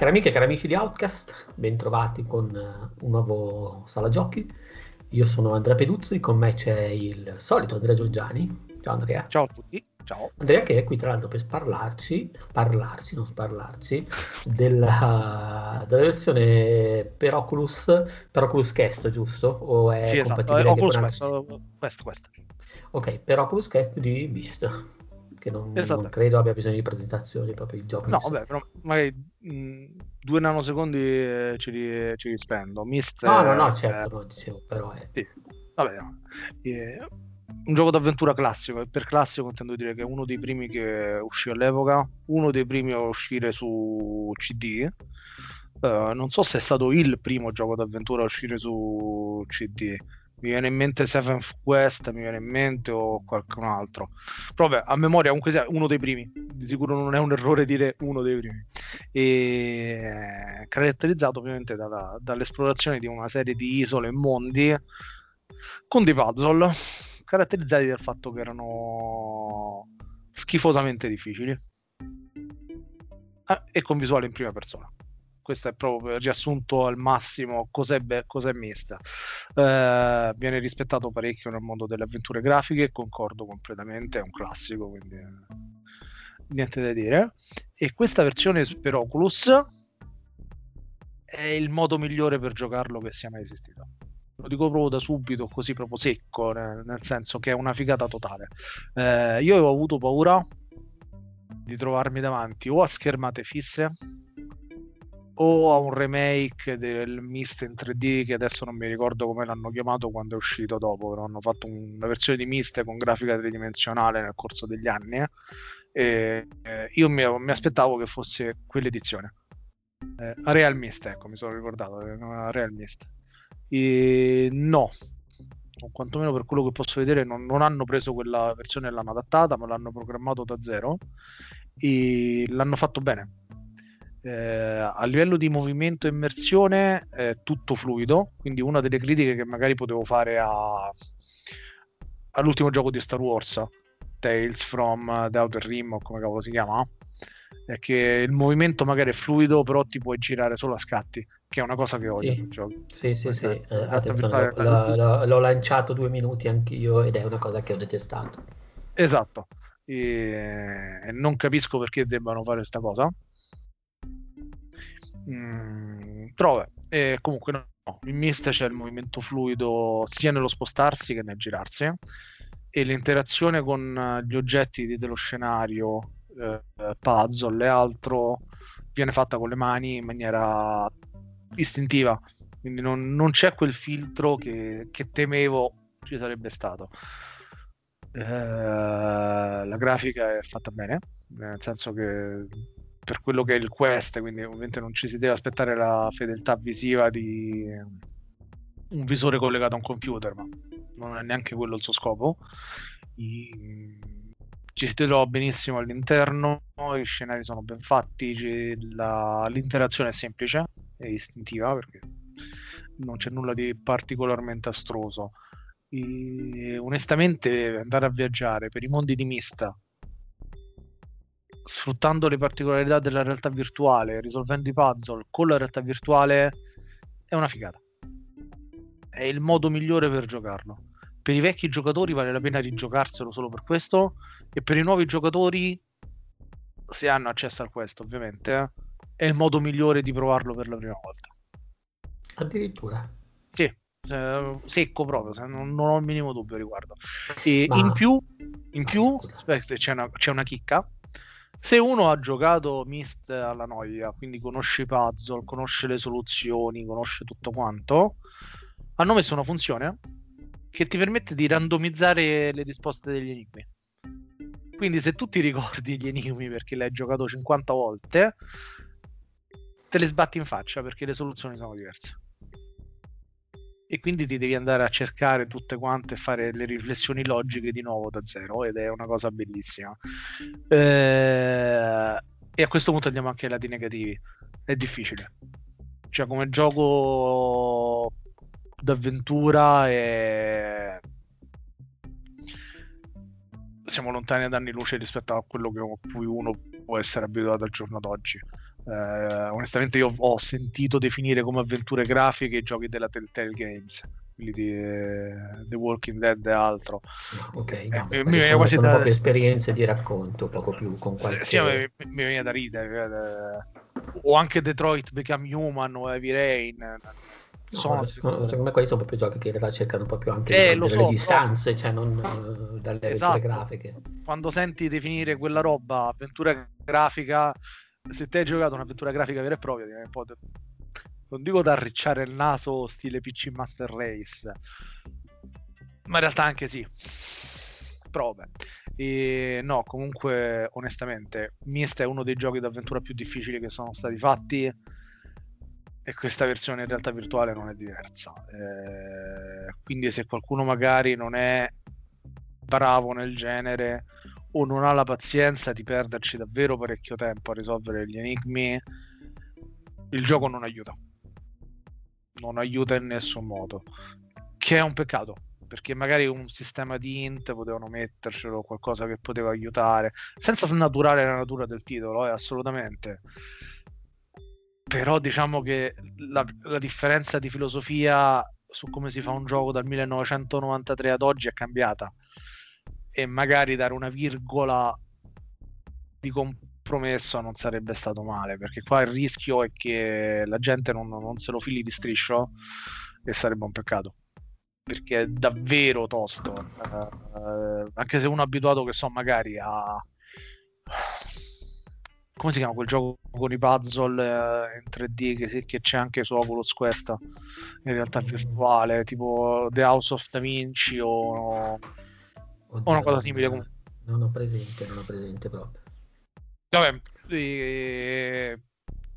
Cari amiche e cari amici di Outcast, bentrovati con uh, un nuovo Sala Giochi. Io sono Andrea Peduzzi, con me c'è il solito Andrea Giorgiani. Ciao Andrea. Ciao a tutti. Ciao. Andrea che è qui tra l'altro per parlarci, parlarci, non parlarci, della, della versione per Oculus, per Oculus Quest, giusto? O è sì, esatto. compatibile Eh, anche Oculus con Quest, questo, questo. Ok, per Oculus Quest di Beast, che non, Esatto. non credo abbia bisogno di presentazioni proprio il gioco. No, vabbè, però magari mh, due nanosecondi eh, ci, ri- ci rispendo. Mist, No, no, no, eh, certo, no, dicevo, però è... sì. Vabbè, no. Eh, un gioco d'avventura classico, e per classico intendo dire che è uno dei primi che uscì all'epoca, uno dei primi a uscire su CD. Eh, non so se è stato il primo gioco d'avventura a uscire su CD. Mi viene in mente Seventh Quest, mi viene in mente o qualcun altro. Però vabbè, a memoria comunque sia uno dei primi. Di sicuro non è un errore dire uno dei primi. E caratterizzato ovviamente dalla- dall'esplorazione di una serie di isole e mondi con dei puzzle caratterizzati dal fatto che erano schifosamente difficili Ah, e con visuale in prima persona. Questo è proprio riassunto al massimo cos'è, be- cos'è Mist. Eh, viene rispettato parecchio nel mondo delle avventure grafiche, concordo completamente, è un classico, quindi eh, niente da dire. E questa versione per Oculus è il modo migliore per giocarlo che sia mai esistito. Lo dico proprio da subito, così proprio secco, nel, nel senso che è una figata totale. Eh, io avevo avuto paura di trovarmi davanti o a schermate fisse o a un remake del Mist in 3D che adesso non mi ricordo come l'hanno chiamato quando è uscito dopo, però hanno fatto un- una versione di Mist con grafica tridimensionale nel corso degli anni eh. e eh, io mi, mi aspettavo che fosse quell'edizione. Eh, Real Mist, ecco, mi sono ricordato, eh, Real Mist. E no, o quantomeno per quello che posso vedere, non, non hanno preso quella versione e l'hanno adattata, ma l'hanno programmato da zero e l'hanno fatto bene. Eh, a livello di movimento e immersione è tutto fluido, quindi una delle critiche che magari potevo fare a- all'ultimo gioco di Star Wars, Tales from the Outer Rim o come cavolo si chiama, è che il movimento magari è fluido, però ti puoi girare solo a scatti, che è una cosa che odio Sì. giochi. Sì, sì, sì, è- eh, attenzione, l'ho, l'ho- l'ho lanciato due minuti anch'io ed è una cosa che ho detestato. Esatto, e e non capisco perché debbano fare questa cosa. Mm, però vabbè, eh, comunque no, in Mist c'è il movimento fluido sia nello spostarsi che nel girarsi. E l'interazione con eh, gli oggetti dello scenario, eh, puzzle e altro viene fatta con le mani in maniera istintiva, quindi non, non c'è quel filtro che, che temevo ci sarebbe stato. Eh, la grafica è fatta bene, nel senso che per quello che è il quest, quindi ovviamente non ci si deve aspettare la fedeltà visiva di un visore collegato a un computer, ma non è neanche quello il suo scopo. I- Ci si trova benissimo all'interno, i scenari sono ben fatti, la- l'interazione è semplice e istintiva perché non c'è nulla di particolarmente astroso. E onestamente andare a viaggiare per i mondi di Mista sfruttando le particolarità della realtà virtuale, risolvendo i puzzle con la realtà virtuale è una figata. È il modo migliore per giocarlo. Per i vecchi giocatori vale la pena rigiocarselo solo per questo e per i nuovi giocatori se hanno accesso a questo, ovviamente, eh, è il modo migliore di provarlo per la prima volta. Addirittura. Sì, secco proprio, non, ho il minimo dubbio riguardo. E Ma- in più, in più aspetta, c'è una, c'è una chicca. Se uno ha giocato Mist alla noia, quindi conosce i puzzle, conosce le soluzioni, conosce tutto quanto, hanno messo una funzione che ti permette di randomizzare le risposte degli enigmi. Quindi se tu ti ricordi gli enigmi perché l'hai giocato 50 volte, te le sbatti in faccia perché le soluzioni sono diverse. E quindi ti devi andare a cercare tutte quante e fare le riflessioni logiche di nuovo da zero ed è una cosa bellissima. Eh, E a questo punto andiamo anche ai lati negativi. È difficile. Cioè, come gioco d'avventura è... siamo lontani ad anni luce rispetto a quello a cui uno può essere abituato al giorno d'oggi. Eh, onestamente io ho sentito definire come avventure grafiche i giochi della Telltale Games quelli di uh, The Walking Dead e altro. Ok, eh, no, mi viene quasi da... proprio esperienze di racconto, poco più con qualche... Sì, mi, mi viene da ridere. O anche Detroit Become Human o Heavy Rain. Sono... No, secondo me quelli sono proprio giochi che in realtà cercano proprio anche eh, delle so, distanze, però... cioè non uh, dalle esatto. grafiche. Quando senti definire quella roba avventura grafica, se te hai giocato un'avventura grafica vera e propria, un po' non dico da arricciare il naso stile PC Master Race, ma in realtà anche sì. Vabbè. E no, comunque, onestamente, Mist è uno dei giochi d'avventura più difficili che sono stati fatti. E questa versione in realtà virtuale non è diversa. Eh, quindi, se qualcuno magari non è bravo nel genere o non ha la pazienza di perderci davvero parecchio tempo a risolvere gli enigmi, il gioco non aiuta non aiuta in nessun modo. Che è un peccato, perché magari un sistema di int potevano mettercelo, qualcosa che poteva aiutare, senza snaturare la natura del titolo, eh, assolutamente. Però diciamo che la, la differenza di filosofia su come si fa un gioco dal 1993 ad oggi è cambiata e magari dare una virgola di compromesso non sarebbe stato male, perché qua il rischio è che la gente non, non se lo fili di striscio e sarebbe un peccato. Perché è davvero tosto. Uh, anche se uno è abituato, che so, magari a come si chiama quel gioco con i puzzle eh, in 3D che, che, c'è anche su Oculus Quest in realtà virtuale tipo The House of Da Vinci o, Oddio, o una cosa simile non ho presente non ho presente proprio Vabbè, e...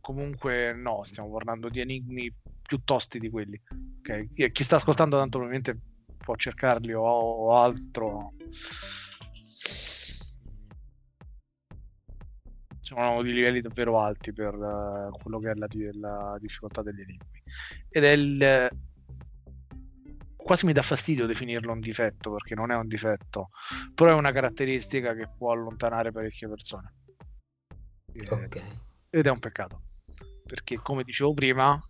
comunque no, stiamo parlando di enigmi più tosti di quelli. Okay? Chi sta ascoltando tanto probabilmente può cercarli o, o altro. Sono di livelli davvero alti per uh, quello che è la, la, difficoltà degli enigmi. Ed è il... Quasi mi dà fastidio definirlo un difetto perché non è un difetto, però è una caratteristica che può allontanare parecchie persone. Okay. Ed è un peccato, perché come dicevo prima,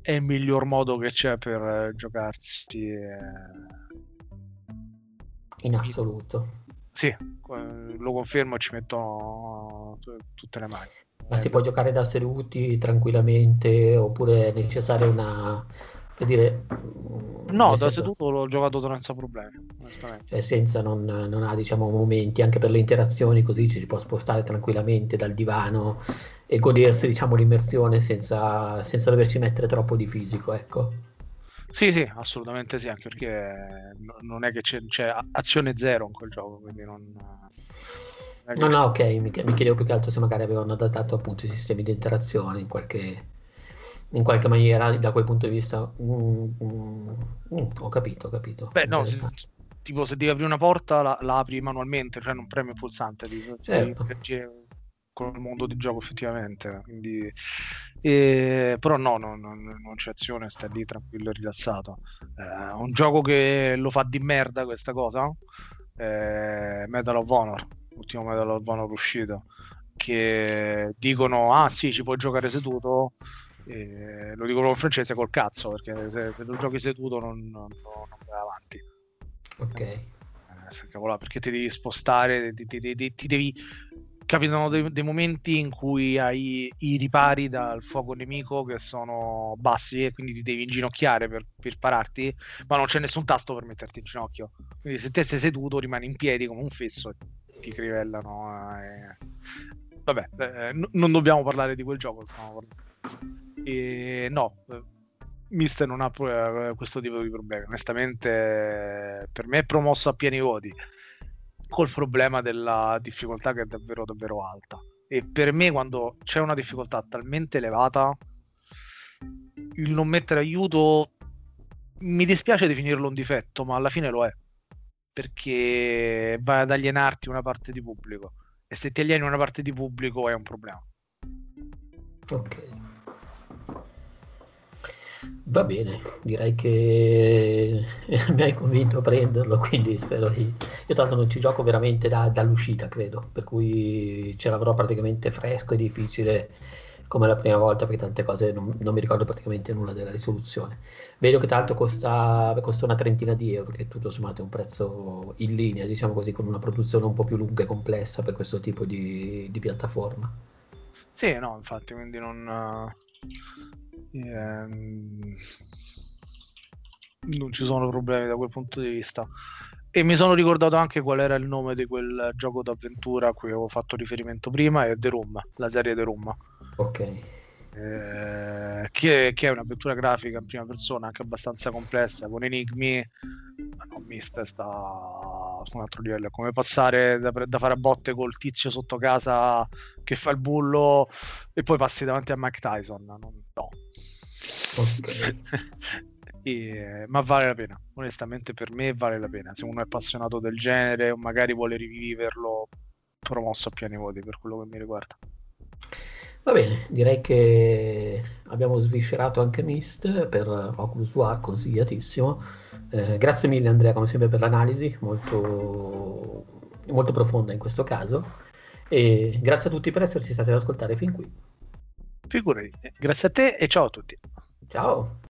è il miglior modo che c'è per eh, giocarsi. Eh... In assoluto. Sì, lo confermo, ci metto tutte le mani. Ma si può giocare da seduti tranquillamente oppure è necessaria una per dire, no, da senso, seduto l'ho giocato senza problemi. Cioè senza, non, non, ha diciamo, momenti anche per le interazioni, così ci si può spostare tranquillamente dal divano e godersi diciamo, l'immersione senza, senza doverci mettere troppo di fisico. Ecco. Sì, sì, assolutamente sì, anche perché non è che c'è, c'è azione zero in quel gioco, quindi non... No, no, ok, mi, mi chiedevo più che altro se magari avevano adattato appunto i sistemi di interazione in qualche, in qualche maniera da quel punto di vista mm, mm, ho capito ho capito. Beh no se, tipo se devi aprire una porta la, la, apri manualmente cioè non premi il pulsante di, certo. con il mondo di gioco effettivamente quindi eh, però no, no, no, non c'è azione sta lì tranquillo e rilassato. Eh, un gioco che lo fa di merda questa cosa eh, Medal of Honor l'ultimo Medal of Honor uscito che dicono ah sì ci puoi giocare seduto e lo dico proprio in francese col cazzo, perché se, se lo giochi seduto non, non, non vai avanti. Ok. Eh, cavola, perché ti devi spostare, ti, ti, ti, ti devi... Capitano dei, dei, momenti in cui hai i ripari dal fuoco nemico che sono bassi e quindi ti devi inginocchiare per, per pararti, ma non c'è nessun tasto per metterti in ginocchio. Quindi se te sei seduto rimani in piedi come un fesso e ti crivellano. Eh. Vabbè, eh, n- non dobbiamo parlare di quel gioco, stiamo parlando e no, Mister non ha eh, questo tipo di problemi. Onestamente, per me è promosso a pieni voti, col problema della difficoltà che è davvero, davvero alta. E per me, quando c'è una difficoltà talmente elevata, il non mettere aiuto mi dispiace definirlo un difetto, ma alla fine lo è. Perché vai ad alienarti una parte di pubblico. E se ti alieni una parte di pubblico è un problema. Ok. Va bene, direi che mi hai convinto a prenderlo, quindi spero di... Io tra l'altro non ci gioco veramente da, dall'uscita, credo, per cui ce l'avrò praticamente fresco e difficile come la prima volta perché tante cose non, non mi ricordo praticamente nulla della risoluzione. Vedo che tanto costa, costa una trentina di euro, che tutto sommato è un prezzo in linea, diciamo così, con una produzione un po' più lunga e complessa per questo tipo di, di piattaforma. Sì, no, infatti, quindi non... Ehm, non ci sono problemi da quel punto di vista. E mi sono ricordato anche qual era il nome di quel gioco d'avventura a cui avevo fatto riferimento prima, è The Room, la serie The Room. Ok. Eh, che, che, è un'avventura grafica in prima persona anche abbastanza complessa con enigmi no, Mist sta su un altro livello. È come passare da, da, fare a botte col tizio sotto casa che fa il bullo e poi passi davanti a Mike Tyson. No, no. Okay. e, ma vale la pena. Onestamente per me vale la pena. Se uno è appassionato del genere o magari vuole riviverlo promosso a pieni voti per quello che mi riguarda. Va bene, direi che abbiamo sviscerato anche Mist per Oculus War, consigliatissimo. Eh, grazie mille Andrea, come sempre, per l'analisi, molto, molto profonda in questo caso. E grazie a tutti per esserci stati ad ascoltare fin qui. Figurati, grazie a te e ciao a tutti. Ciao.